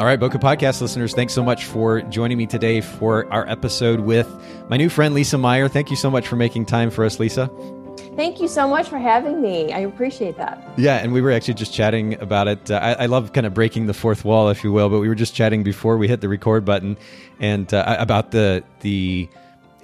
All right, Bokeh Podcast listeners, thanks so much for joining me today for our episode with my new friend Lisa Meyer. Thank you so much for making time for us, Lisa. Thank you so much for having me. I appreciate that. Yeah, and we were actually just chatting about it. Uh, I, I, love kind of breaking the fourth wall, if you will, but we were just chatting before we hit the record button and uh, about the the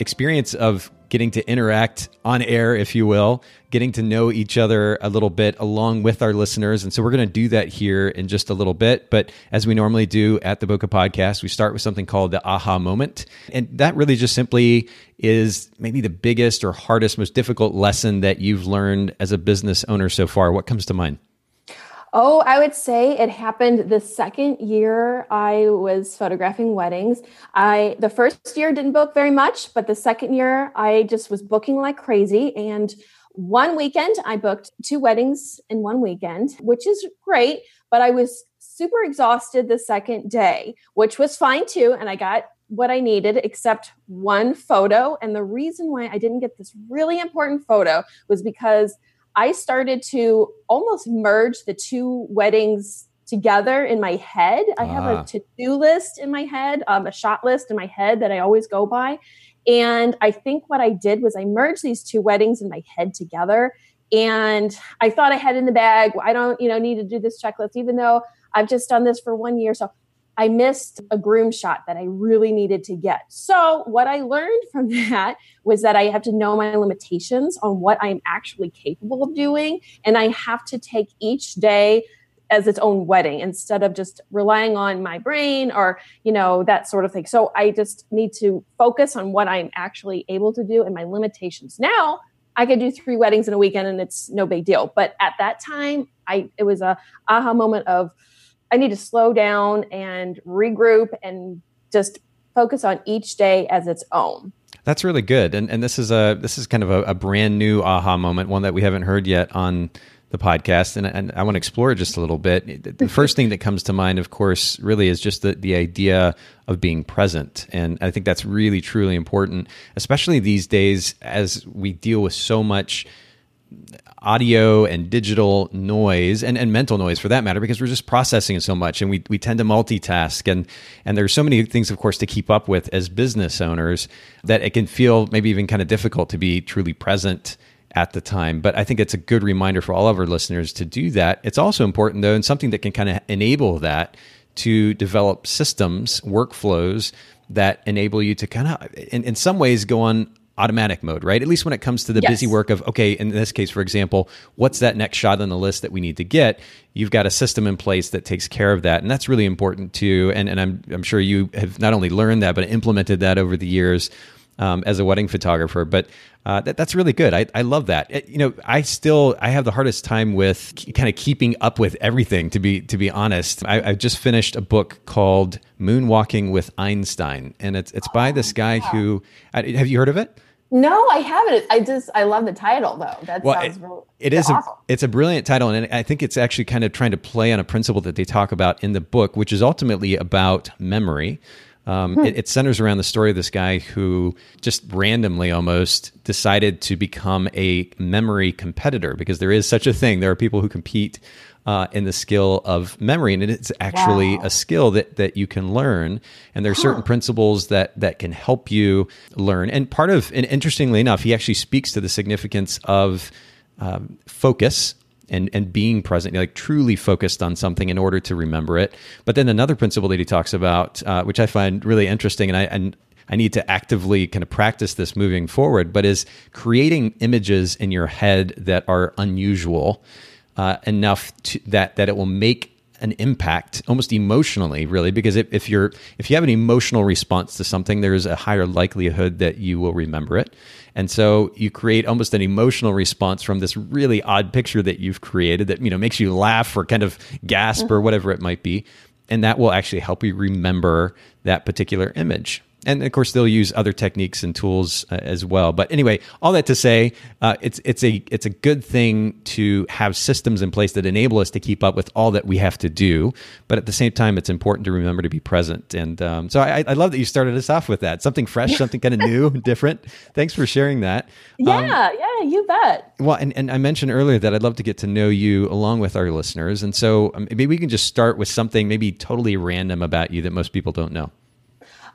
experience of getting to interact on air, if you will, getting to know each other a little bit along with our listeners. And so we're going to do that here in just a little bit. But as we normally do at the Bokeh podcast, we start with something called the aha moment. And that really just simply is maybe the biggest or hardest, most difficult lesson that you've learned as a business owner so far. What comes to mind? Oh, I would say it happened the second year I was photographing weddings. I the first year didn't book very much, but the second year I just was booking like crazy. And one weekend I booked two weddings in one weekend, which is great, but I was super exhausted the second day, which was fine too. And I got what I needed except one photo. And the reason why I didn't get this really important photo was because I started to almost merge the two weddings together in my head. I have a ah. to do list in my head, um, a shot list in my head that I always go by. And I think what I did was I merged these two weddings in my head together. And I thought I had in the bag. I don't, you know, need to do this checklist, even though I've just done this for one year. So I missed a groom shot that I really needed to get. So, what I learned from that was that I have to know my limitations on what I'm actually capable of doing. And I have to take each day as its own wedding instead of just relying on my brain or you know that sort of thing so i just need to focus on what i'm actually able to do and my limitations now i could do three weddings in a weekend and it's no big deal but at that time i it was a aha moment of I need to slow down and regroup and just focus on each day as its own. That's really good. And and this is a this is kind of a, a brand new aha moment, one that we haven't heard yet on the podcast and, and I want to explore it just a little bit. The first thing that comes to mind, of course, really is just the, the idea of being present. And I think that's really, truly important, especially these days as we deal with so much audio and digital noise and, and mental noise for that matter because we're just processing so much and we, we tend to multitask and and there's so many things of course to keep up with as business owners that it can feel maybe even kind of difficult to be truly present at the time. But i think it's a good reminder for all of our listeners to do that. It's also important though and something that can kind of enable that to develop systems workflows that enable you to kind of in, in some ways go on automatic mode, right? At least when it comes to the yes. busy work of, okay, in this case, for example, what's that next shot on the list that we need to get? You've got a system in place that takes care of that. And that's really important too. And, and I'm, I'm sure you have not only learned that, but implemented that over the years um, as a wedding photographer. But uh, that, that's really good. I, I love that. It, you know, I still I have the hardest time with kind of keeping up with everything. To be to be honest, I, I just finished a book called Moonwalking with Einstein, and it's it's by this guy who have you heard of it? No, I haven't. I just I love the title though. That well, sounds it, really, it is awesome. a it's a brilliant title, and I think it's actually kind of trying to play on a principle that they talk about in the book, which is ultimately about memory. Um, hmm. it, it, centers around the story of this guy who just randomly almost decided to become a memory competitor because there is such a thing. There are people who compete uh, in the skill of memory, and it's actually wow. a skill that that you can learn. And there are huh. certain principles that that can help you learn. And part of, and interestingly enough, he actually speaks to the significance of um, focus and and being present, like truly focused on something in order to remember it. But then another principle that he talks about, uh, which I find really interesting, and I and I need to actively kind of practice this moving forward, but is creating images in your head that are unusual uh, enough to, that that it will make an impact almost emotionally really because if, if you're if you have an emotional response to something there's a higher likelihood that you will remember it. And so you create almost an emotional response from this really odd picture that you've created that you know makes you laugh or kind of gasp or whatever it might be. And that will actually help you remember that particular image and of course they'll use other techniques and tools uh, as well. But anyway, all that to say, uh, it's it's a it's a good thing to have systems in place that enable us to keep up with all that we have to do. But at the same time, it's important to remember to be present. And um, so I, I, love that you started us off with that something fresh, something kind of new, different. Thanks for sharing that. Yeah, um, yeah, you bet. Well, and, and I mentioned earlier that I'd love to get to know you along with our listeners, and so um, maybe we can just start with something maybe totally random about you that most people don't know.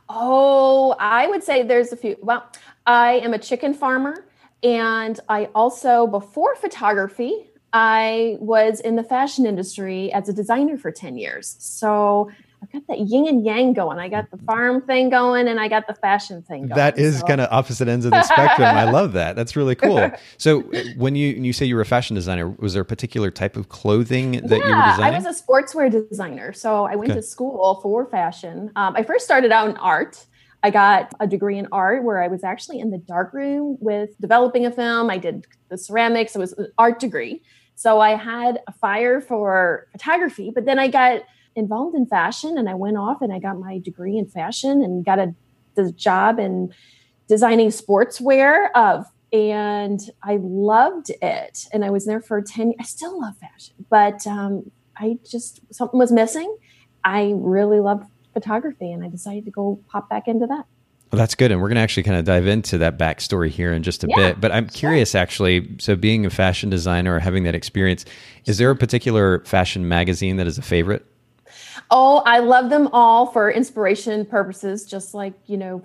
Oh, I would say there's a few. Well, I am a chicken farmer. And I also, before photography, I was in the fashion industry as a designer for 10 years. So I've got that yin and yang going. I got the farm thing going and I got the fashion thing going. That is so. kind of opposite ends of the spectrum. I love that. That's really cool. So uh, when you when you say you were a fashion designer, was there a particular type of clothing that yeah, you were designing? I was a sportswear designer. So I went okay. to school for fashion. Um, I first started out in art. I got a degree in art where I was actually in the darkroom with developing a film. I did the ceramics. It was an art degree. So I had a fire for photography, but then I got involved in fashion and I went off and I got my degree in fashion and got a the job in designing sportswear of and I loved it. And I was there for 10 I still love fashion, but um, I just something was missing. I really loved photography and I decided to go pop back into that. Well, that's good. And we're going to actually kind of dive into that backstory here in just a yeah, bit. But I'm curious, sure. actually. So, being a fashion designer or having that experience, is there a particular fashion magazine that is a favorite? Oh, I love them all for inspiration purposes, just like, you know,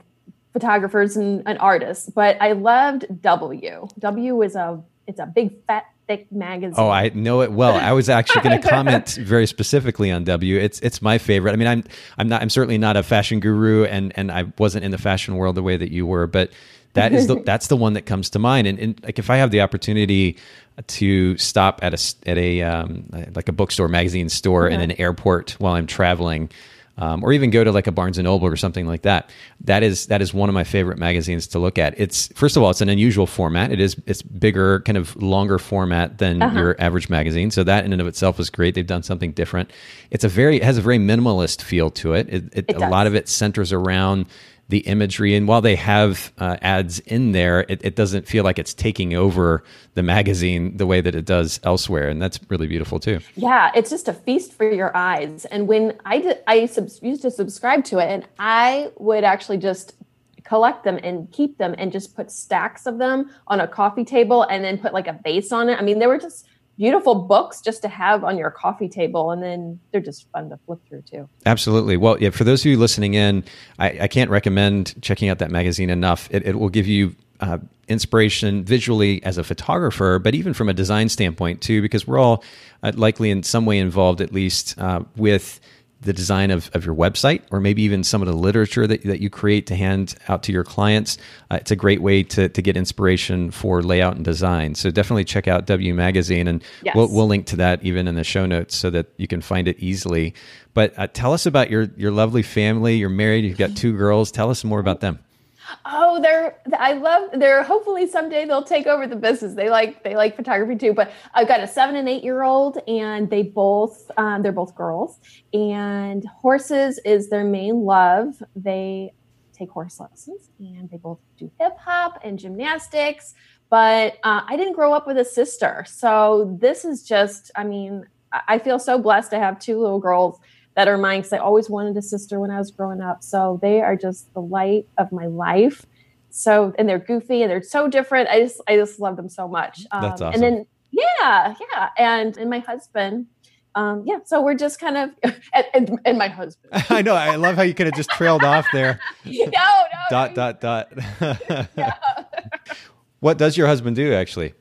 photographers and, and artists. But I loved W. W is a it's a big fat thick magazine. Oh, I know it well. I was actually going to comment very specifically on W. It's it's my favorite. I mean, I'm I'm not I'm certainly not a fashion guru, and and I wasn't in the fashion world the way that you were, but that is the that's the one that comes to mind. And, and like if I have the opportunity to stop at a at a um, like a bookstore, magazine store, in an airport while I'm traveling. Um, or even go to like a Barnes and Noble or something like that. That is that is one of my favorite magazines to look at. It's first of all, it's an unusual format. It is it's bigger, kind of longer format than uh-huh. your average magazine. So that in and of itself is great. They've done something different. It's a very it has a very minimalist feel to it. It, it, it a lot of it centers around the imagery. And while they have uh, ads in there, it, it, doesn't feel like it's taking over the magazine the way that it does elsewhere. And that's really beautiful too. Yeah, it's just a feast for your eyes. And when I did, I sub- used to subscribe to it, and I would actually just collect them and keep them and just put stacks of them on a coffee table and then put like a base on it. I mean, they were just beautiful books just to have on your coffee table and then they're just fun to flip through too. Absolutely. Well yeah for those of you listening in i, I can't recommend checking out that magazine enough. It, it will give you uh, inspiration visually as a photographer, but even from a design standpoint too, because we're all uh, likely in some way involved, at least uh, with the design of, of your website or maybe even some of the literature that, that you create to hand out to your clients. Uh, it's a great way to, to get inspiration for layout and design. So definitely check out W Magazine and yes. we'll, we'll link to that even in the show notes so that you can find it easily. But uh, tell us about your, your lovely family. You're married, you've got two girls. Tell us more about them. Oh, they're I love they're hopefully someday they'll take over the business. They like they like photography too. But I've got a seven and eight year old, and they both um, they're both girls, and horses is their main love. They take horse lessons, and they both do hip hop and gymnastics. But uh, I didn't grow up with a sister, so this is just I mean I feel so blessed to have two little girls that are mine because I always wanted a sister when I was growing up. So they are just the light of my life. So and they're goofy and they're so different. I just I just love them so much. Um, That's awesome. And then yeah, yeah, and and my husband. Um, yeah, so we're just kind of and, and, and my husband. I know. I love how you could have just trailed off there. no, no. Dot dot dot. yeah. what does your husband do actually?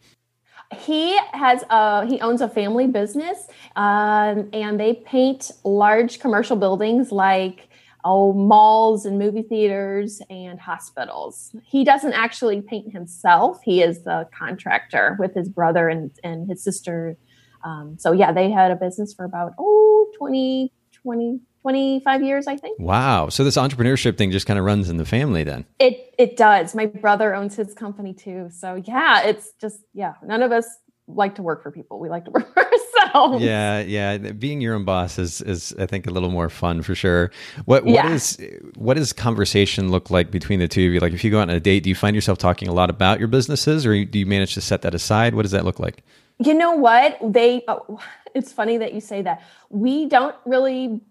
He has a he owns a family business um, and they paint large commercial buildings like oh malls and movie theaters and hospitals. He doesn't actually paint himself. He is the contractor with his brother and, and his sister. Um, so yeah they had a business for about oh 20 20 25 years, I think. Wow. So this entrepreneurship thing just kind of runs in the family then. It it does. My brother owns his company too. So yeah, it's just yeah, none of us like to work for people. We like to work for ourselves. Yeah, yeah. Being your own boss is is I think a little more fun for sure. What what Yeah. is what does conversation look like between the two of you? Like if you go out on a date, do you find yourself talking a lot about your businesses, or do you manage to set that aside? What does that look like? You know what? They oh, it's funny that you say that. We don't really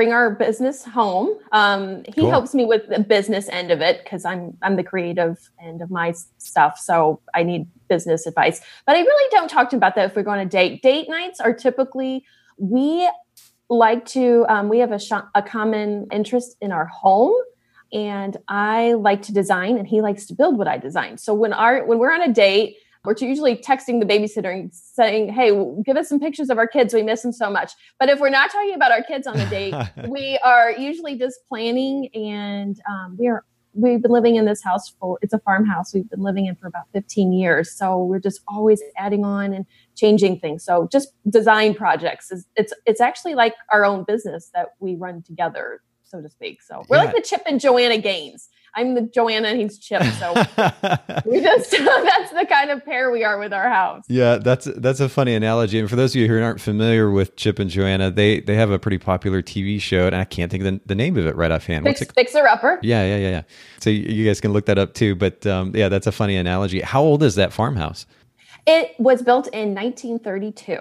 bring our business home. Um, he Cool. helps me with the business end of it because I'm I'm the creative end of my stuff. So I need business advice. But I really don't talk to him about that if we're going on a date. Date nights are typically we like to um, we have a, sh- a common interest in our home and i like to design and he likes to build what i design so when our when we're on a date we're usually texting the babysitter and saying hey give us some pictures of our kids. We miss them so much. But if we're not talking about our kids on the date we are usually just planning and um, we are we've been living in this house for it's a farmhouse. We've been living in for about 15 years. So we're just always adding on and changing things. So just design projects is it's it's actually like our own business that we run together so to speak. So we're Yeah. like the chip and joanna gaines i'm the joanna and he's chip so we just that's the kind of pair we are with our house Yeah, that's that's a funny analogy. And for those of you who aren't familiar with Chip and Joanna, they they have a pretty popular TV show, and I can't think of the, the name of it right offhand. What's Fix, it? fixer upper Yeah, yeah, yeah, yeah. So you you guys can look that up too. But um, yeah, that's a funny analogy. How old is that farmhouse? it was built in 1932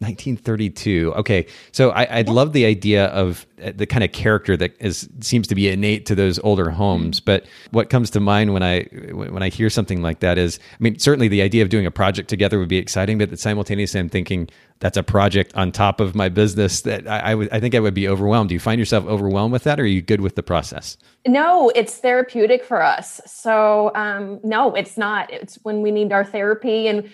1932. Okay, so I, I love the idea of uh, the kind of character that is seems to be innate to those older homes. But what comes to mind when I when I hear something like that is, I mean, certainly the idea of doing a project together would be exciting, but simultaneously, I'm thinking that's a project on top of my business that I, I would I think I would be overwhelmed. Do you find yourself overwhelmed with that, or are you good with the process? No, it's therapeutic for us. So um, no, it's not. It's when we need our therapy and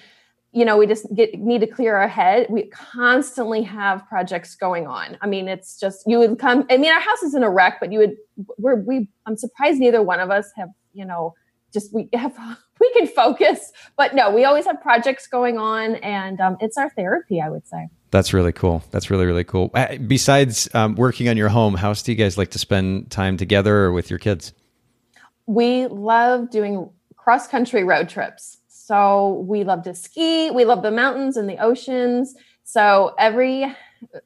you know we just get need to clear our head. We constantly have projects going on. I mean, it's just you would come. I mean, our house is in a wreck, but you would. We're we. I'm surprised neither one of us have you know just we have we can focus. But no, we always have projects going on, and um, it's our therapy. I would say. That's really cool. That's really really cool. Uh, Besides um, working on your home, how else do you guys like to spend time together or with your kids? we love doing cross country road trips. So we love to ski. We love the mountains and the oceans. So every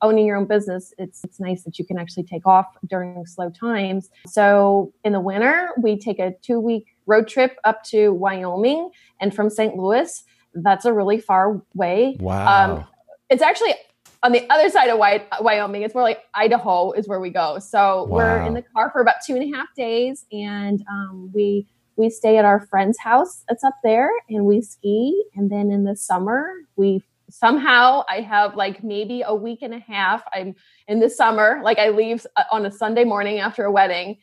owning your own business, it's it's nice that you can actually take off during slow times. So in the winter, we take a two week road trip up to Wyoming, and from St. Louis, that's a really far way. Wow. Um, it's actually on the other side of Wy- Wyoming. It's more like Idaho is where we go. So we're in the car for about two and a half days, and um, we we stay at our friend's house that's up there, and we ski. And then in the summer, we somehow I have like maybe a week and a half. I'm in the summer, like I leave on a Sunday morning after a wedding,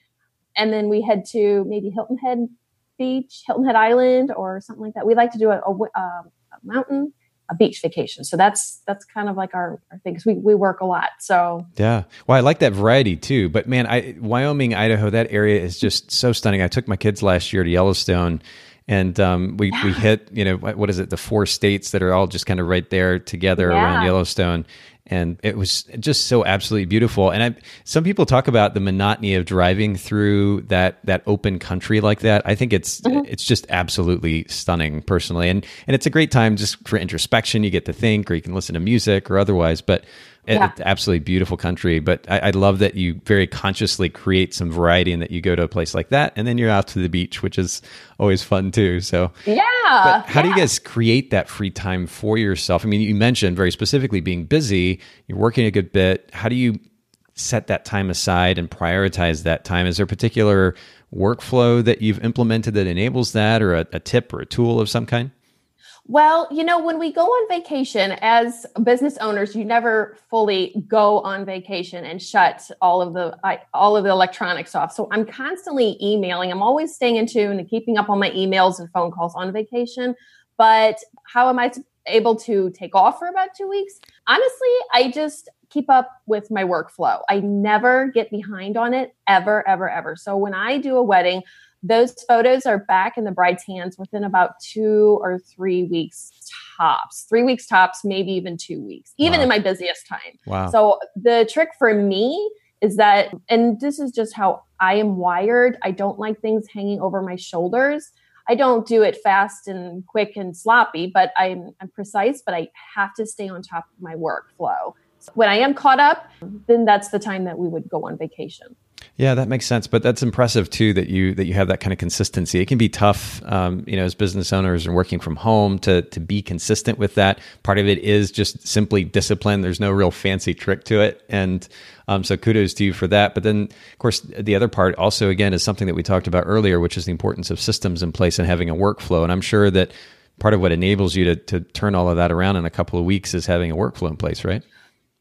and then we head to maybe Hilton Head Beach, Hilton Head Island, or something like that. We like to do a, a, um, a mountain a beach vacation. So that's that's kind of like our, our thing because we, we work a lot. So Yeah. Well, I like that variety too. But man, I Wyoming, Idaho, that area is just so stunning. I took my kids last year to Yellowstone, and um, we we hit you know what what is it the four states that are all just kind of right there together around Yellowstone. And it was just so absolutely beautiful. And I, some people talk about the monotony of driving through that that open country like that. I think it's mm-hmm. it's just absolutely stunning, personally. And and it's a great time just for introspection. You get to think, or you can listen to music, or otherwise. But Yeah. it's absolutely beautiful country. But I, I love that you very consciously create some variety and that you go to a place like that and then you're out to the beach, which is always fun too. So, yeah. but how do you guys create that free time for yourself? I mean, you mentioned very specifically being busy, you're working a good bit. How do you set that time aside and prioritize that time? Is there a particular workflow that you've implemented that enables that or a, a tip or a tool of some kind? Well, you know, when we go on vacation as business owners, you never fully go on vacation and shut all of the I, all of the electronics off. So I'm constantly emailing. I'm always staying in tune and keeping up on my emails and phone calls on vacation. But how am I able to take off for about two weeks? Honestly, I just keep up with my workflow. I never get behind on it ever, ever, ever. So when I do a wedding, those photos are back in the bride's hands within about two or three weeks tops three weeks tops maybe even two weeks even Wow. in my busiest time Wow. so the trick for me is that and this is just how i am wired i don't like things hanging over my shoulders I don't do it fast and quick and sloppy, but I'm, I'm precise, but I have to stay on top of my workflow. When I am caught up, then that's the time that we would go on vacation. Yeah, that makes sense. But that's impressive too that you that you have that kind of consistency. It can be tough, um, you know, as business owners and working from home to to be consistent with that. Part of it is just simply discipline. There's no real fancy trick to it, and um, so kudos to you for that. But then, of course, the other part also again is something that we talked about earlier, which is the importance of systems in place and having a workflow. And I'm sure that part of what enables you to to turn all of that around in a couple of weeks is having a workflow in place, right?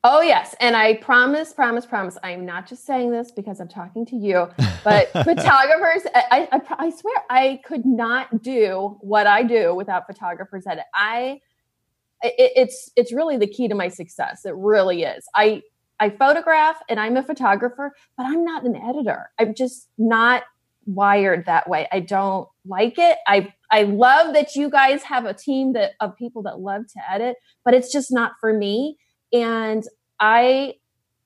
Oh, yes. And I promise, promise, promise, I'm not just saying this because I'm talking to you, but photographers, I, I, I, swear I could not do what I do without photographers edit. I, it, it's, it's really the key to my success. It really is. I, I photograph and I'm a photographer, but I'm not an editor. I'm just not wired that way. I don't like it. I I love that you guys have a team that of people that love to edit, but it's just not for me. And I,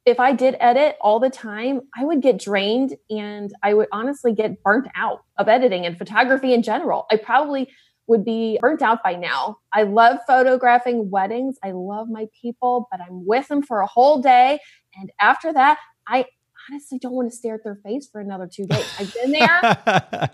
if I did edit all the time, I would get drained and I would honestly get burnt out of editing and photography in general. I probably would be burnt out by now. I love photographing weddings. I love my people, but I'm with them for a whole day. And after that, I honestly don't want to stare at their face for another two days. I've been there. I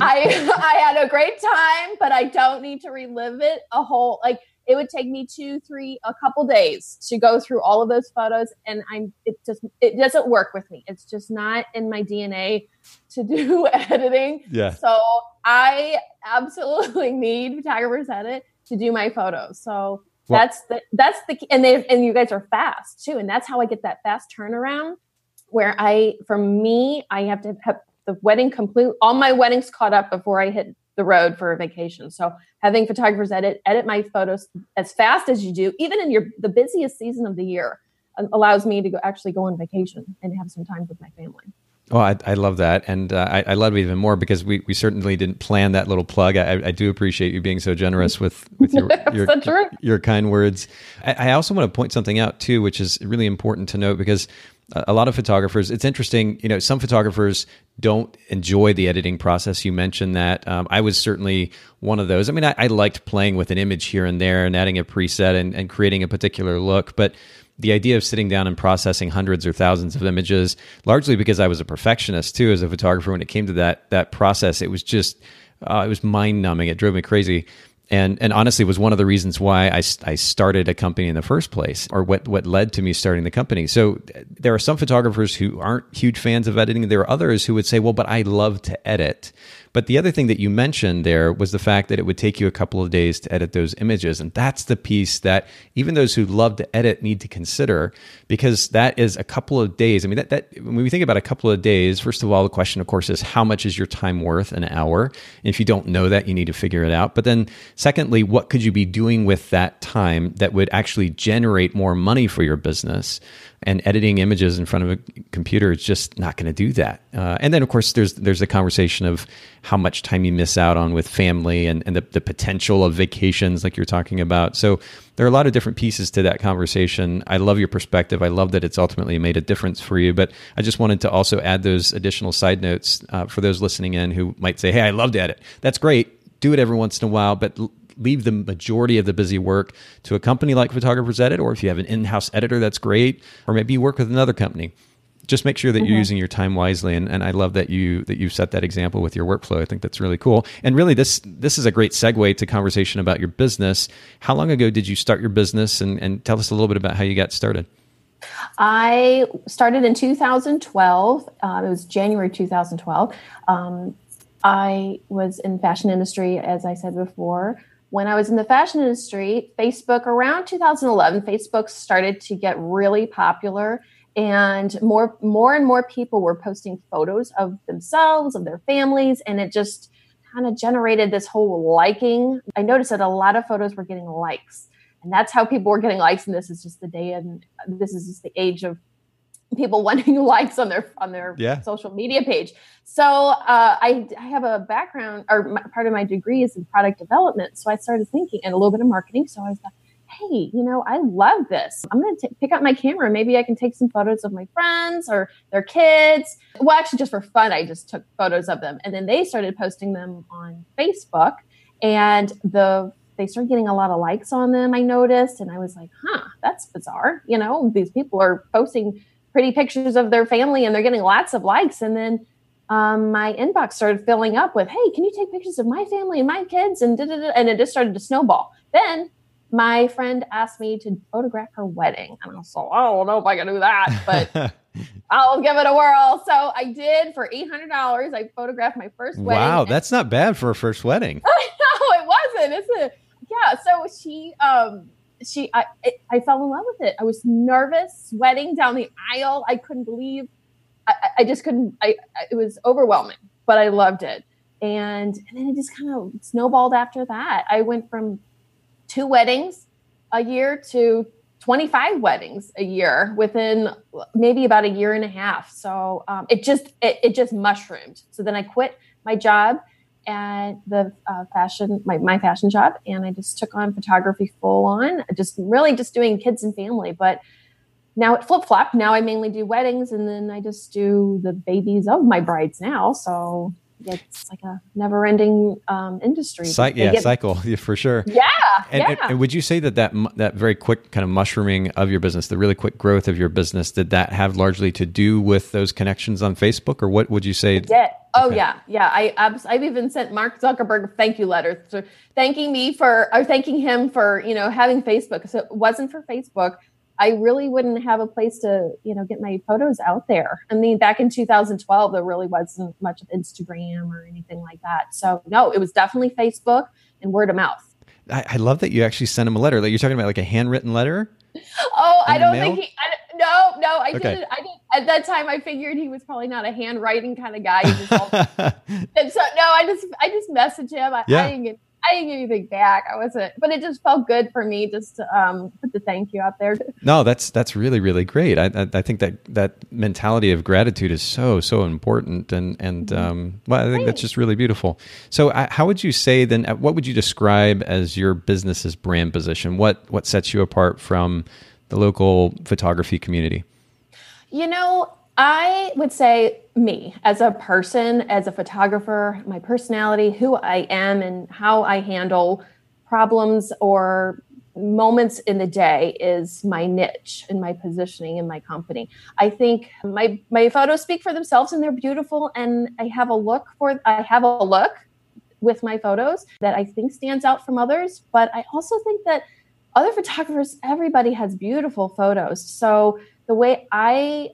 I had a great time, but I don't need to relive it a whole like it would take me two, three, a couple days to go through all of those photos. And I'm, it just, it doesn't work with me. It's just not in my DNA to do editing. Yeah. So I absolutely need photographers edit to do my photos. So well, that's the, that's the, key. and they, and you guys are fast too. And that's how I get that fast turnaround where I, for me, I have to have the wedding complete, all my weddings caught up before I hit the road for a vacation. So having photographers edit edit my photos as fast as you do, even in your the busiest season of the year, uh, allows me to go, actually go on vacation and have some time with my family. Oh, I, I love that, and uh, I, I, love it even more because we, we certainly didn't plan that little plug. I, I do appreciate you being so generous with with your your, your, your, kind words. I, I also want to point something out too, which is really important to note because a lot of photographers it's interesting you know some photographers don't enjoy the editing process. You mentioned that. Um, i was certainly one of those. I mean I, I, liked playing with an image here and there and adding a preset and, and creating a particular look but the idea of sitting down and processing hundreds or thousands of images largely because i was a perfectionist too as a photographer. When it came to that that process it was just uh, it was mind numbing it drove me crazy. And and honestly was one of the reasons why I, I started a company in the first place or what what led to me starting the company. So there are some photographers who aren't huge fans of editing. There are others who would say well but I love to edit but the other thing that you mentioned there was the fact that it would take you a couple of days to edit those images. And that's the piece that even those who love to edit need to consider because that is a couple of days. I mean, that, that when we think about a couple of days, first of all, the question, of course, is how much is your time worth an hour? And if you don't know that, you need to figure it out. But then, secondly, what could you be doing with that time that would actually generate more money for your business? And editing images in front of a computer is just not going to do that. Uh, and then, of course, there's there's the conversation of how much time you miss out on with family and, and the, the potential of vacations, like you're talking about. So there are a lot of different pieces to that conversation. I love your perspective. I love that it's ultimately made a difference for you. But I just wanted to also add those additional side notes uh, for those listening in who might say, "Hey, I love to edit. That's great. Do it every once in a while, but." Leave the majority of the busy work to a company like Photographers Edit, or if you have an in house editor, that's great. Or maybe you work with another company. Just make sure that mm-hmm. you're using your time wisely, and, and I love that you that you set that example with your workflow. I think that's really cool. And really, this this is a great segue to conversation about your business. How long ago did you start your business, and, and tell us a little bit about how you got started? I started in 2012. Uh, it was January 2012. Um, I was in fashion industry, as I said before when I was in the fashion industry, Facebook around 2011, Facebook started to get really popular and more more and more people were posting photos of themselves, of their families and it just kind of generated this whole liking. I noticed that a lot of photos were getting likes. And that's how people were getting likes and this is just the day and this is just the age of people wanting likes on their on their yeah. social media page. So uh, I, I have a background, or my, part of my degree is in product development. So I started thinking, and a little bit of marketing. So I was like, hey, you know, I love this. I'm going to pick up my camera. Maybe I can take some photos of my friends or their kids. Well, actually, just for fun, I just took photos of them. And then they started posting them on Facebook. And the they started getting a lot of likes on them, I noticed. And I was like, huh, that's bizarre. You know, these people are posting pretty pictures of their family and they're getting lots of likes. And then um, my inbox started filling up with, hey, can you take pictures of my family and my kids? And, and it just started to snowball. Then my friend asked me to photograph her wedding. And I was like, I don't know if I can do that, but I'll give it a whirl. So I did for $800. I photographed my first wedding. Wow, that's not bad for a first wedding. no, it wasn't. It's a, yeah. So she, um, she, I, I fell in love with it. I was nervous, sweating down the aisle. I couldn't believe, I, I just couldn't, I, it was overwhelming, but I loved it. And, and then it just kind of snowballed after that. I went from two weddings a year to 25 weddings a year within maybe about a year and a half. So um, it just it, it, just mushroomed. So then I quit my job and the uh, fashion my, my fashion job and I just took on photography full on, just really just doing kids and family. But now it flip flop. Now I mainly do weddings and then I just do the babies of my brides now. So it's like a never ending um, industry. Cy- yeah, get, cycle yeah, for sure. Yeah, and, yeah. And, and, would you say that, that that very quick kind of mushrooming of your business, the really quick growth of your business, did that have largely to do with those connections on Facebook, or what would you say? It did. Oh okay. yeah, yeah. I I've even sent Mark Zuckerberg a thank you letter, thanking me for or thanking him for you know having Facebook. So it wasn't for Facebook I really wouldn't have a place to, you know, get my photos out there. I mean, back in 2012, there really wasn't much of Instagram or anything like that. So no, it was definitely Facebook and word of mouth. I, I love that you actually sent him a letter. Like you're talking about like a handwritten letter. Oh, I don't think he. I, no, no, I okay. didn't. I didn't. At that time, I figured he was probably not a handwriting kind of guy. and so, no, I just, I just messaged him. I, yeah. I didn't get I didn't get anything back. I wasn't, but it just felt good for me just to um, put the thank you out there. No, that's that's really really great. I, I, I think that that mentality of gratitude is so so important, and and mm-hmm. um, well, I think that's just really beautiful. So, uh, how would you say then? Uh, what would you describe as your business's brand position? What what sets you apart from the local photography community? You know, I would say me as a person, as a photographer, my personality, who I am, and how I handle problems or moments in the day is my niche and my positioning in my company. I think my my photos speak for themselves and they're beautiful and I have a look for I have a look with my photos that I think stands out from others, but I also think that other photographers everybody has beautiful photos. So the way I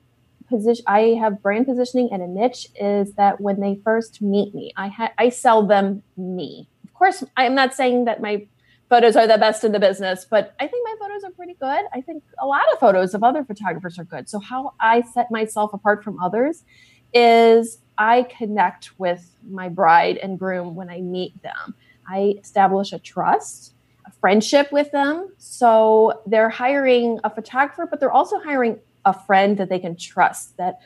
position I have brand positioning and a niche is that when they first meet me, I ha- I sell them me. Of course, I'm not saying that my photos are the best in the business, but I think my photos are pretty good. I think a lot of photos of other photographers are good. So how I set myself apart from others is I connect with my bride and groom when I meet them. I establish a trust, a friendship with them. So they're hiring a photographer, but they're also hiring a friend that they can trust that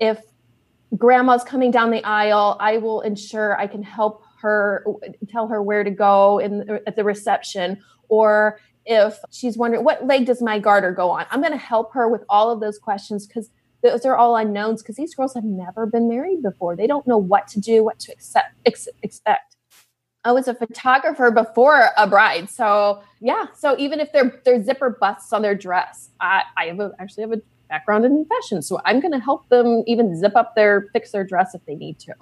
if grandma's coming down the aisle i will ensure i can help her tell her where to go in at the reception or if she's wondering what leg does my garter go on i'm going to help her with all of those questions because those are all unknowns because these girls have never been married before they don't know what to do what to accept, ex- expect I was a photographer before a bride. So yeah. So even if their zipper busts on their dress, I, I have a, actually have a background in fashion. So I'm going to help them even zip up their, fix their dress if they need to.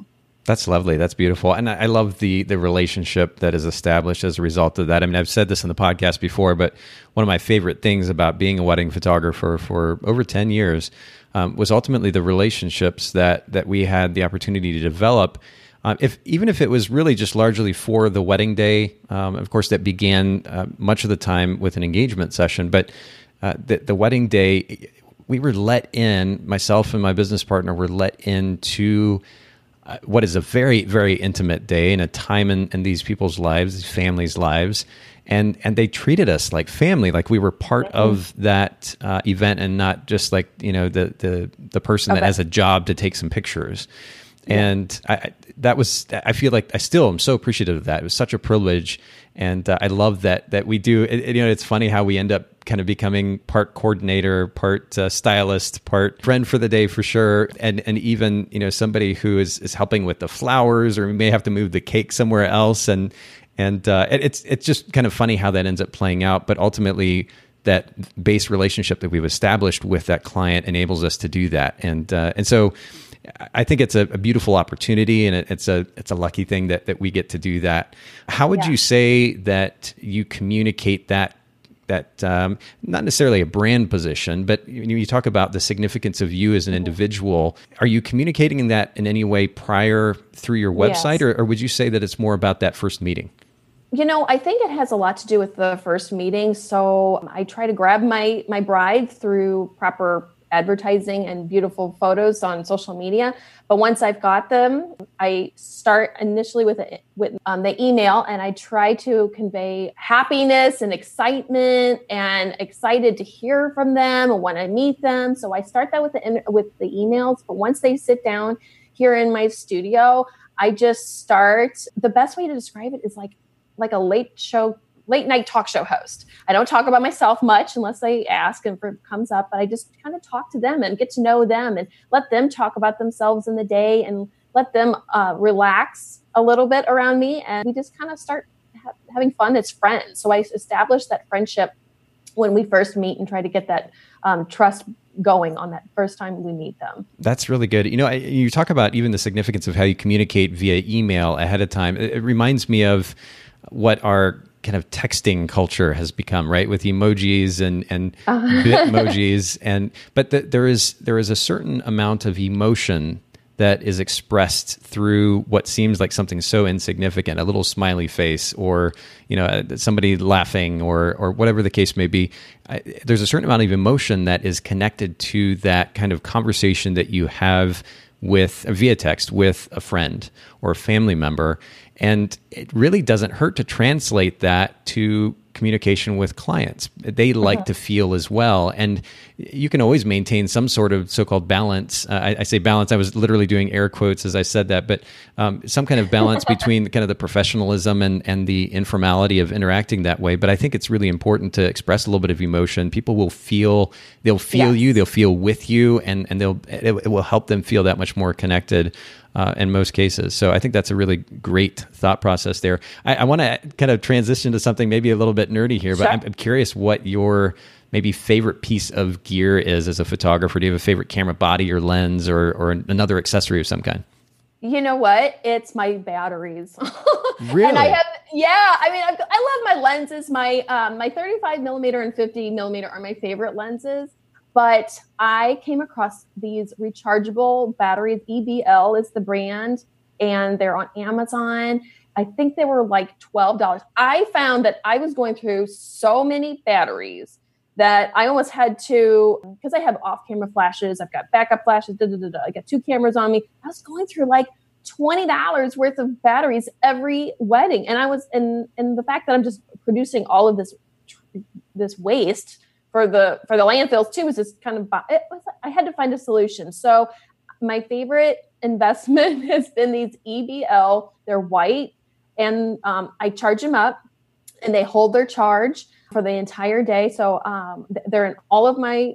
That's lovely. That's beautiful, and I love the the relationship that is established as a result of that. I mean, I've said this in the podcast before, but one of my favorite things about being a wedding photographer for over ten years um, was ultimately the relationships that that we had the opportunity to develop. Um, if even if it was really just largely for the wedding day, um, of course, that began uh, much of the time with an engagement session, but uh, the, the wedding day we were let in, myself and my business partner were let into uh, what is a very, very intimate day and a time in, in these people's lives, these families' lives. And, and they treated us like family, like we were part mm-hmm. of that uh, event and not just like, you know, the, the, the person okay. that has a job to take some pictures. And I, that was, I feel like I still am so appreciative of that. It was such a privilege. And uh, I love that, that we do, it, you know, it's funny how we end up kind of becoming part coordinator, part uh, stylist, part friend for the day for sure, and and even you know somebody who is is helping with the flowers, or we may have to move the cake somewhere else, and and uh, it, it's it's just kind of funny how that ends up playing out, but ultimately that base relationship that we've established with that client enables us to do that, and uh, and so. I think it's a, a beautiful opportunity, and it, it's a it's a lucky thing that that we get to do that. How would yeah. you say that you communicate that that um, not necessarily a brand position, but you, you, talk about the significance of you as an individual. Are you communicating that in any way prior through your website, yes. or, or would you say that it's more about that first meeting? You know, I think it has a lot to do with the first meeting. So I try to grab my my bride through proper advertising and beautiful photos on social media. But once I've got them, I start initially with a, with um, the email, and I try to convey happiness and excitement, and excited to hear from them and want to meet them. So I start that with the with the emails. But once they sit down here in my studio, I just start. The best way to describe it is like like a late show late night talk show host. I don't talk about myself much unless they ask and it comes up, but I just kind of talk to them and get to know them and let them talk about themselves in the day and let them uh, relax a little bit around me. And we just kind of start ha- having fun as friends. So I established that friendship when we first meet and try to get that um, trust going on that first time we meet them. That's really good. You know, I, you talk about even the significance of how you communicate via email ahead of time. It, it reminds me of what our kind of texting culture has become, right? With emojis and and uh-huh. bitmojis, and but the, there is there is a certain amount of emotion that is expressed through what seems like something so insignificant a little smiley face or you know somebody laughing or or whatever the case may be I, there's a certain amount of emotion that is connected to that kind of conversation that you have with via text with a friend or a family member and it really doesn't hurt to translate that to communication with clients. They like uh-huh. to feel as well. And you can always maintain some sort of so called balance. Uh, I, I, say balance, I was literally doing air quotes as I said that, but um, some kind of balance between kind of the professionalism and, and the informality of interacting that way. But I think it's really important to express a little bit of emotion. People will feel, they'll feel yes. you, they'll feel with you, and, and they'll, it, it will help them feel that much more connected uh, in most cases. So I think that's a really great thought process there. I, I want to kind of transition to something maybe a little bit nerdy here, but I'm, I'm, curious what your maybe favorite piece of gear is as a photographer. Do you have a favorite camera body or lens or, or another accessory of some kind? You know what? It's my batteries. really? And I have, yeah. I mean, I've, i love my lenses. My um, my 35 millimeter and 50 millimeter are my favorite lenses. But I came across these rechargeable batteries. EBL is the brand, and they're on Amazon. I think they were like $12. I found that I was going through so many batteries that I almost had to, because I have off camera flashes, I've got backup flashes, I got two cameras on me. I was going through like $20 worth of batteries every wedding. And I was, and, and the fact that I'm just producing all of this, this waste for the for the landfills too was just kind of it was, I had to find a solution. So my favorite investment has been these EBL. They're white, and um, I charge them up, and they hold their charge for the entire day. So um, they're in all of my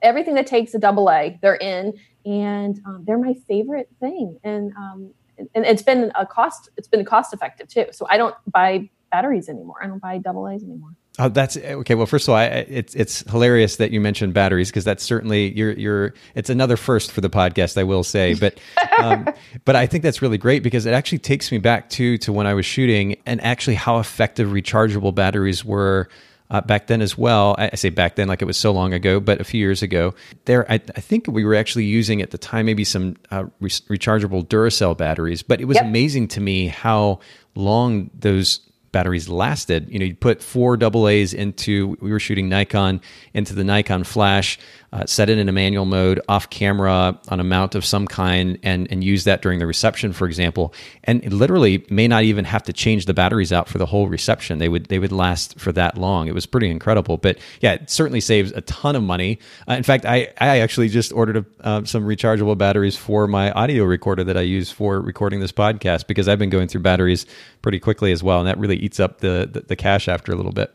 everything that takes a double A. They're in, and um, they're my favorite thing. And um, and it's been a cost. It's been cost effective too. So I don't buy batteries anymore. I don't buy double A's anymore. Oh, that's okay. Well, first of all, I, it's it's hilarious that you mentioned batteries because that's certainly you're you're. It's another first for the podcast, I will say, but um, but I think that's really great because it actually takes me back to to when I was shooting and actually how effective rechargeable batteries were. Uh, back then as well. I, I, say back then like it was so long ago, but a few years ago, there I, I think we were actually using at the time maybe some uh, re- rechargeable Duracell batteries. But it was yep. amazing to me how long those batteries lasted. You know, you put four double A's into, we were shooting Nikon into the Nikon flash. Uh, set it in a manual mode off camera on a mount of some kind and, and use that during the reception, for example. And it literally may not even have to change the batteries out for the whole reception. They would, they would last for that long. It was pretty incredible. But yeah, it certainly saves a ton of money. Uh, in fact, I, I actually just ordered a, uh, some rechargeable batteries for my audio recorder that I use for recording this podcast because I've been going through batteries pretty quickly as well. And that really eats up the, the, the cash after a little bit.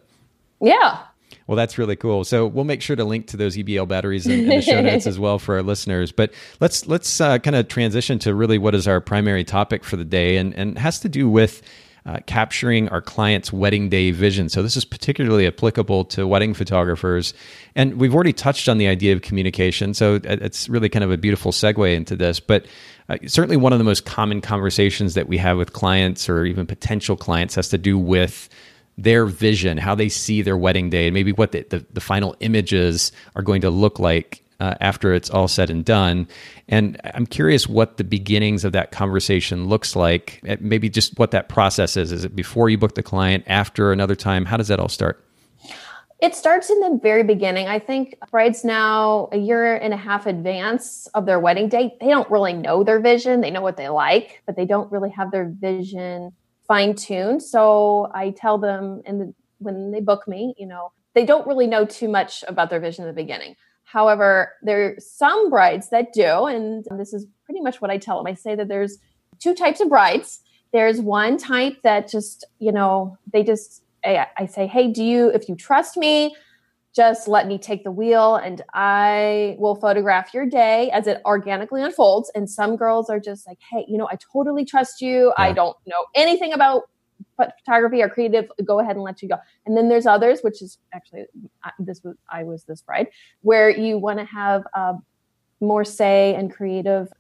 Yeah. Well, that's really cool. So we'll make sure to link to those EBL batteries in, in the show notes as well for our listeners. But let's let's uh, kind of transition to really what is our primary topic for the day, and and has to do with uh, capturing our clients' wedding day vision. So this is particularly applicable to wedding photographers, and we've already touched on the idea of communication. So it's really kind of a beautiful segue into this, but. Uh, certainly, one of the most common conversations that we have with clients or even potential clients has to do with their vision, how they see their wedding day, and maybe what the, the, the final images are going to look like uh, after it's all said and done. And I'm curious what the beginnings of that conversation looks like. Uh, maybe just what that process is. Is it before you book the client, after another time? How does that all start? It starts in the very beginning. I think brides now, a year and a half advance of their wedding date, they don't really know their vision. They know what they like, but they don't really have their vision fine tuned. So I tell them, and when they book me, you know, they don't really know too much about their vision in the beginning. However, there are some brides that do, and this is pretty much what I tell them. I say that there's two types of brides. There's one type that just, you know, they just, I say, hey, do you, if you trust me, just let me take the wheel and I will photograph your day as it organically unfolds. And some girls are just like, hey, you know, I totally trust you. Yeah. I don't know anything about photography or creative. Go ahead and let you go. And then there's others, which is actually this was I was this bride, where you want to have uh, more say and creative,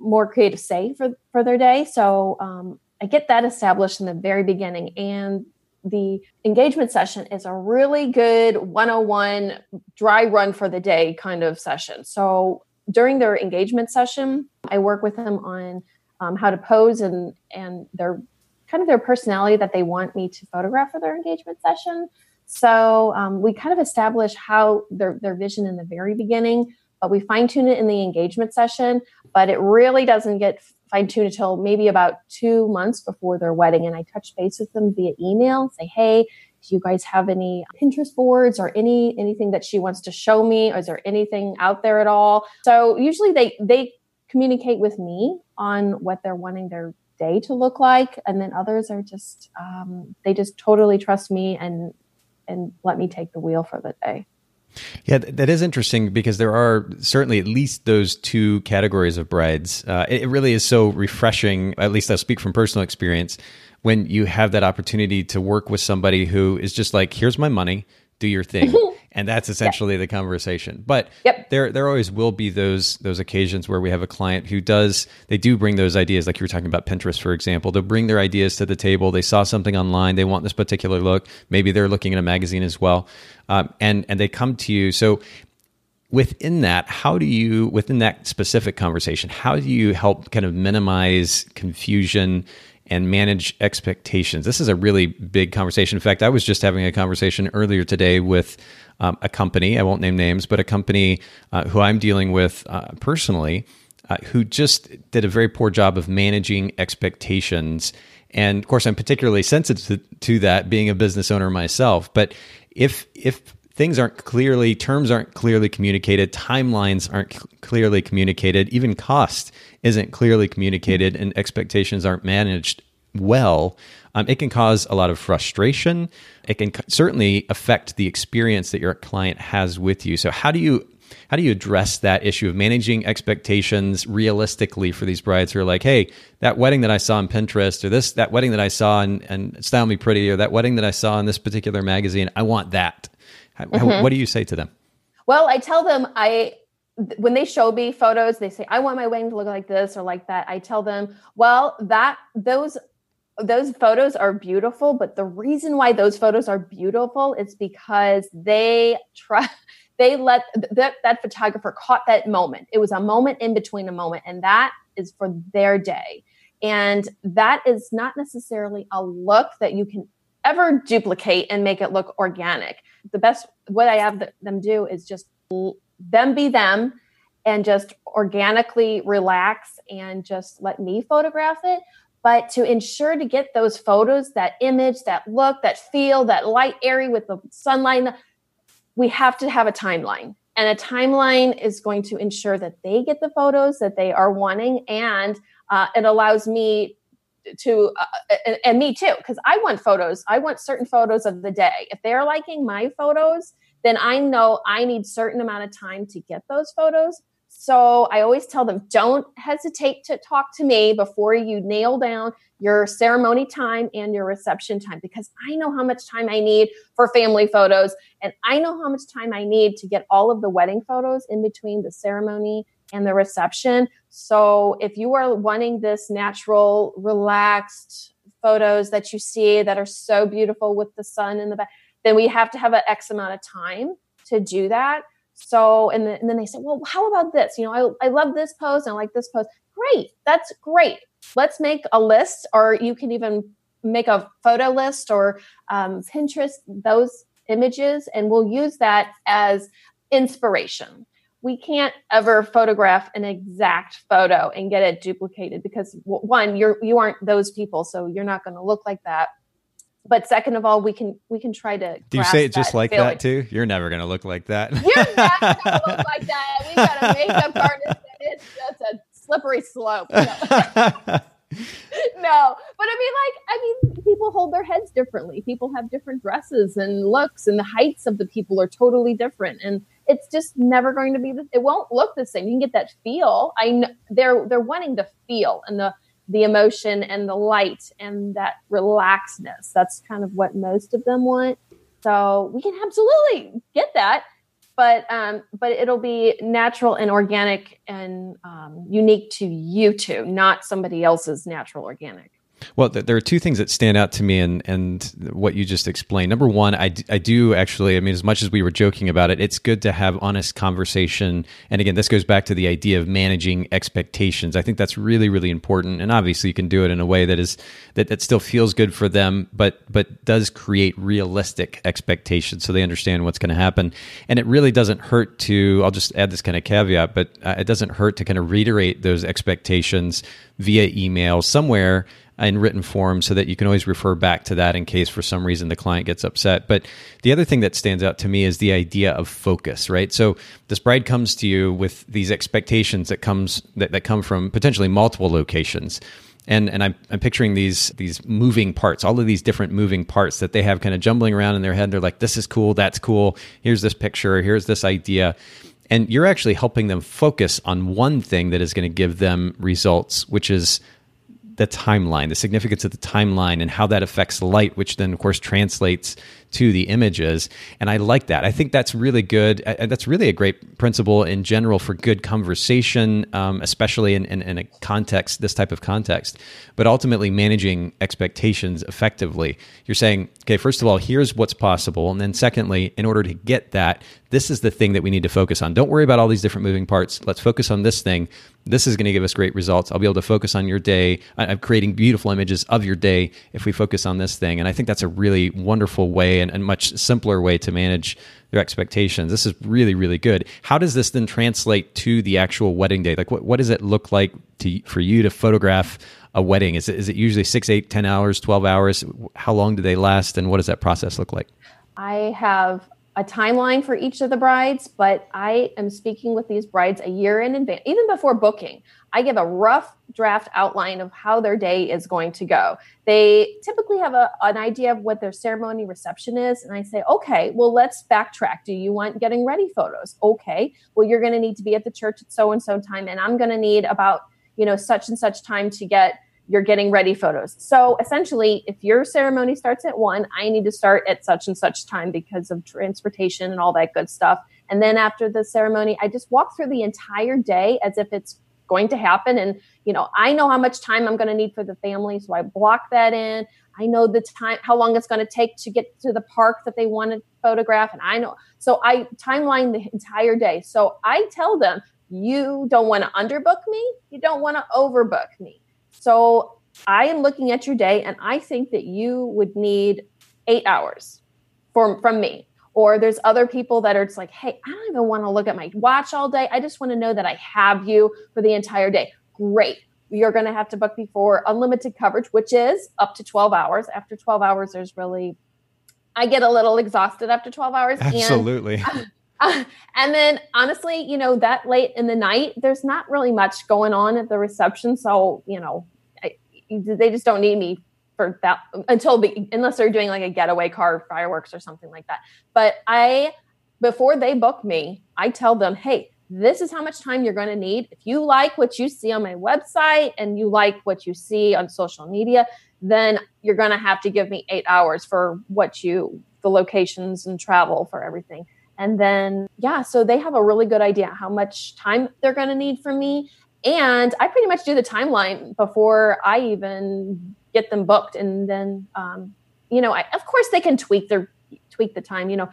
more creative say for for their day. So um, I get that established in the very beginning, and the engagement session is a really good 101 dry run for the day kind of session. So during their engagement session, I work with them on um, how to pose and and their kind of their personality that they want me to photograph for their engagement session. So um, we kind of establish how their their vision in the very beginning, but we fine tune it in the engagement session. But it really doesn't get fine tune until maybe about two months before their wedding. And I touch base with them via email, say, hey, do you guys have any Pinterest boards or any anything that she wants to show me? Or is there anything out there at all? So usually they they communicate with me on what they're wanting their day to look like, and then others are just um, they just totally trust me and and let me take the wheel for the day. Yeah, that is interesting because there are certainly at least those two categories of brides. Uh, it, really is so refreshing, at least I'll speak from personal experience, when you have that opportunity to work with somebody who is just like, here's my money, do your thing. and that's essentially the conversation. But yep. there there always will be those those occasions where we have a client who does they do bring those ideas, like you were talking about Pinterest, for example. They'll bring their ideas to the table. They saw something online. They want this particular look. Maybe they're looking at a magazine as well, um, and and they come to you. So within that, how do you, within that specific conversation, how do you help kind of minimize confusion and manage expectations? This is a really big conversation. In fact, I was just having a conversation earlier today with um, a company, I won't name names, but a company uh, who I'm dealing with uh, personally, uh, who just did a very poor job of managing expectations. And of course, I'm particularly sensitive to, to that, being a business owner myself. But if if things aren't clearly terms aren't clearly communicated timelines aren't cl- clearly communicated even cost isn't clearly communicated and expectations aren't managed well um, it can cause a lot of frustration. It can certainly affect the experience that your client has with you. So, how do you how do you address that issue of managing expectations realistically for these brides who are like, hey, that wedding that I saw on Pinterest, or this that wedding that I saw and Style Me Pretty, or that wedding that I saw in this particular magazine, I want that. Mm-hmm. What do you say to them? Well, I tell them I when they show me photos, they say, I want my wedding to look like this or like that. I tell them, well, that those those photos are beautiful, but the reason why those photos are beautiful is because they try they let that that photographer caught that moment. It was a moment in between a moment, and that is for their day. And that is not necessarily a look that you can ever duplicate and make it look organic. The best what I have them do is just them be them and just organically relax and just let me photograph it but to ensure to get those photos that image that look that feel that light airy with the sunlight we have to have a timeline and a timeline is going to ensure that they get the photos that they are wanting and uh, it allows me to uh, and, and, me too because i want photos. I want certain photos of the day. If they're liking my photos then i know i need certain amount of time to get those photos. So I always tell them don't hesitate to talk to me before you nail down your ceremony time and your reception time because I know how much time I need for family photos and I know how much time I need to get all of the wedding photos in between the ceremony and the reception. So if you are wanting this natural, relaxed photos that you see that are so beautiful with the sun in the back, then we have to have an X amount of time to do that. So, and, the, and then they said, well, how about this? You know, I, I love this pose and I like this post. Great. That's great. Let's make a list, or you can even make a photo list or um, Pinterest those images, and we'll use that as inspiration. We can't ever photograph an exact photo and get it duplicated because one, you're you aren't those people, so you're not going to look like that but second of all, we can we can try to. Do you say it just like that too? You're never going to look like that. You're not going to look like that. We got a makeup artist, and it's just a slippery slope. no, but I mean, like, I mean, people hold their heads differently. People have different dresses and looks, and the heights of the people are totally different, and it's just never going to be. The, it won't look the same. You can get that feel. I know they're they're wanting the feel, and the the emotion and the light and that relaxedness. That's kind of what most of them want. So we can absolutely get that, but um, but it'll be natural and organic and um, unique to you two, not somebody else's natural organic. Well, there are two things that stand out to me and and what you just explained. Number one, I, I do actually, I mean, as much as we were joking about it, it's good to have honest conversation. And again, this goes back to the idea of managing expectations. I think that's really, really important. And obviously, you can do it in a way that is that, that still feels good for them, but but does create realistic expectations so they understand what's going to happen. And it really doesn't hurt to. I'll just add this kind of caveat, but uh, it doesn't hurt to kind of reiterate those expectations via email somewhere in written form so that you can always refer back to that in case for some reason the client gets upset. But the other thing that stands out to me is the idea of focus, right? So this bride comes to you with these expectations that comes that, that come from potentially multiple locations. And and I'm, I'm picturing these these moving parts, all of these different moving parts that they have kind of jumbling around in their head. They're like, this is cool, that's cool. Here's this picture, here's this idea and you're actually helping them focus on one thing that is going to give them results, which is the timeline, the significance of the timeline, and how that affects light, which then, of course, translates to the images. And I like that. I think that's really good. And that's really a great principle in general for good conversation, um, especially in, in, in, a context, this type of context. But ultimately, managing expectations effectively. You're saying, okay, first of all, here's what's possible. And then, secondly, in order to get that, this is the thing that we need to focus on. Don't worry about all these different moving parts. Let's focus on this thing. This is going to give us great results. I'll be able to focus on your day. I'm creating beautiful images of your day if we focus on this thing. And I think that's a really wonderful way and, and much simpler way to manage their expectations. This is really, really good. How does this then translate to the actual wedding day? Like, what, what does it look like to, for you to photograph a wedding? Is it, is it usually six, eight, ten hours, 12 hours? How long do they last? And what does that process look like? I have a timeline for each of the brides, but I am speaking with these brides a year in advance, even before booking. I give a rough draft outline of how their day is going to go. They typically have a, an idea of what their ceremony reception is. And I say, okay, well, let's backtrack. Do you want getting ready photos? Okay, well, you're going to need to be at the church at so and so time. And I'm going to need about, you know, such and such time to get your getting ready photos. So essentially, if your ceremony starts at one, I need to start at such and such time because of transportation and all that good stuff. And then after the ceremony, I just walk through the entire day as if it's going to happen. And, you know, I know how much time I'm going to need for the family. So I block that in. I know the time, how long it's going to take to get to the park that they want to photograph. And I know, so I timeline the entire day. So I tell them, you don't want to underbook me. You don't want to overbook me so I am looking at your day and I think that you would need eight hours from, from me. Or there's other people that are just like, hey, I don't even want to look at my watch all day. I just want to know that I have you for the entire day. Great. You're going to have to book before unlimited coverage, which is up to 12 hours. After 12 hours, there's really, I get a little exhausted after 12 hours. Absolutely. And, uh, and then honestly, you know, that late in the night, there's not really much going on at the reception. So, you know, I, they just don't need me for that until the unless they're doing like a getaway car fireworks or something like that. But I before they book me, I tell them, "Hey, this is how much time you're going to need. If you like what you see on my website and you like what you see on social media, then you're going to have to give me 8 hours for what you the locations and travel for everything." And then yeah, so they have a really good idea how much time they're going to need from me and I pretty much do the timeline before I even get them booked and then um, you know I, of course they can tweak their tweak the time you know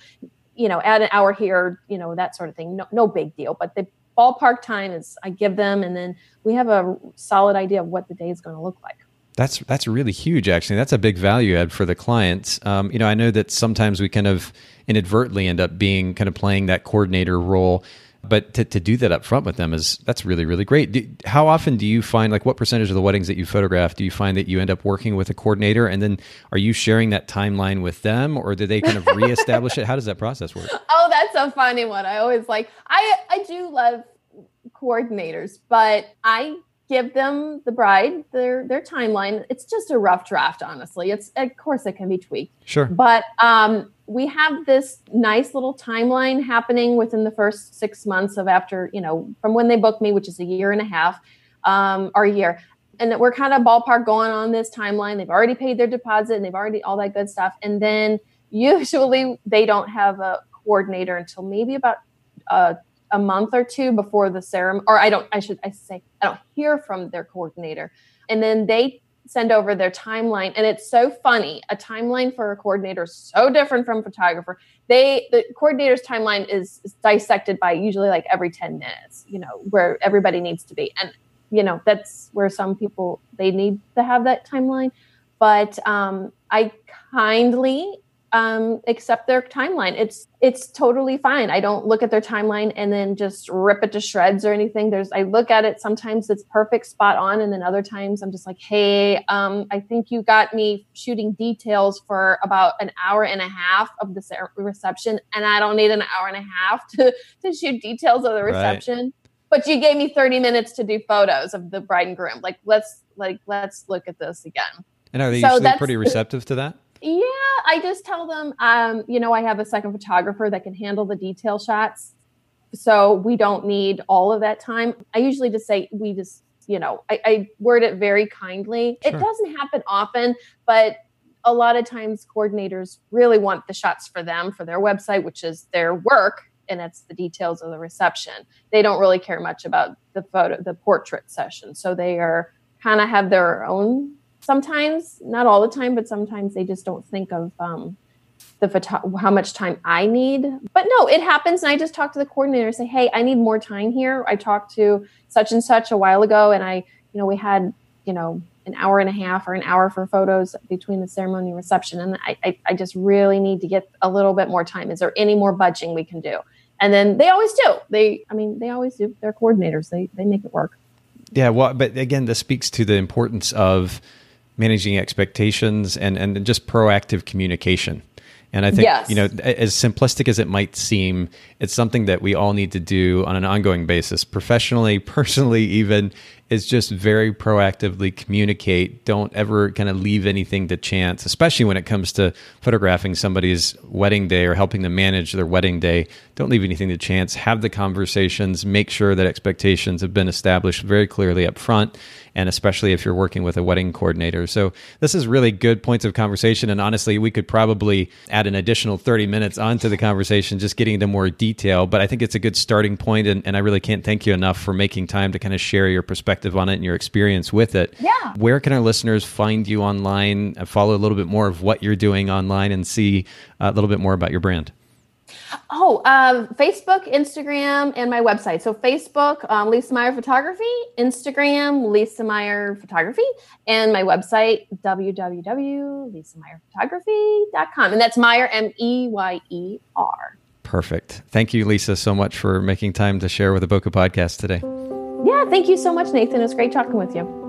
you know add an hour here you know that sort of thing. No, no big deal. But the ballpark time is i give them and then we have a solid idea of what the day is going to look like. That's that's really huge actually. That's a big value add for the clients. Um, you know i know that sometimes we kind of inadvertently end up being kind of playing that coordinator role but to, to do that up front with them is that's really really great. Do, how often do you find like what percentage of the weddings that you photograph do you find that you end up working with a coordinator? And then are you sharing that timeline with them or do they kind of reestablish it? How does that process work? Oh that's a funny one. I always like i i do love coordinators but i give them the bride their their timeline. It's just a rough draft honestly. It's of course it can be tweaked. Sure. But um we have this nice little timeline happening within the first six months of after you know from when they book me which is a year and a half um, or a year. And we're kind of ballpark going on this timeline. They've already paid their deposit and they've already all that good stuff. And then usually they don't have a coordinator until maybe about uh, a month or two before the ceremony or i don't i should i say i don't hear from their coordinator. And then they send over their timeline. And it's so funny a timeline for a coordinator is so different from photographer. They the coordinator's timeline is, is, dissected by usually like every 10 minutes you know where everybody needs to be. And you know that's where some people they need to have that timeline. But um, i kindly um, accept their timeline. It's it's totally fine. I don't look at their timeline and then just rip it to shreds or anything. There's I look at it. Sometimes it's perfect, spot on, and then other times I'm just like, hey, um, I think you got me shooting details for about an hour and a half of the reception, and I don't need an hour and a half to to shoot details of the reception. Right. But you gave me 30 minutes to do photos of the bride and groom. Like let's like let's look at this again. And are they so usually pretty receptive to that? Yeah, I just tell them, um, you know, I have a second photographer that can handle the detail shots. So we don't need all of that time. I usually just say, we just, you know, I, I word it very kindly. Sure. It doesn't happen often, but a lot of times coordinators really want the shots for them, for their website, which is their work. And it's the details of the reception. They don't really care much about the photo, the portrait session. So they are kind of have their own sometimes, not all the time, but sometimes they just don't think of um, the photo- how much time I need. But no, it happens. And I just talk to the coordinator, and say, hey, I need more time here. I talked to such and such a while ago, and I, you know, we had, you know, an hour and a half or an hour for photos between the ceremony and reception. And I, I, I just really need to get a little bit more time. Is there any more budging we can do? And then they always do. They, I mean, they always do. They're coordinators. They, they make it work. Yeah. Well, but again, this speaks to the importance of managing expectations and and just proactive communication. And I think yes. you know, as simplistic as it might seem, it's something that we all need to do on an ongoing basis, professionally, personally, even is just very proactively communicate. Don't ever kind of leave anything to chance, especially when it comes to photographing somebody's wedding day or helping them manage their wedding day. Don't leave anything to chance. Have the conversations. Make sure that expectations have been established very clearly up front, and especially if you're working with a wedding coordinator. So this is really good points of conversation. And honestly, we could probably add an additional 30 minutes onto the conversation, just getting into more detail. But I think it's a good starting point, and, and I really can't thank you enough for making time to kind of share your perspective on it and your experience with it. Yeah. Where can our listeners find you online, uh, follow a little bit more of what you're doing online, and see uh, a little bit more about your brand? Oh, um, Facebook, Instagram, and my website. So Facebook, um, Lisa Meyer Photography, Instagram, Lisa Meyer Photography, and my website, www.lisameyerphotography.com. And that's Meyer, M E Y E R. Perfect. Thank you, Lisa, so much for making time to share with the Bokeh podcast today. Yeah, thank you so much, Nathan. It was great talking with you.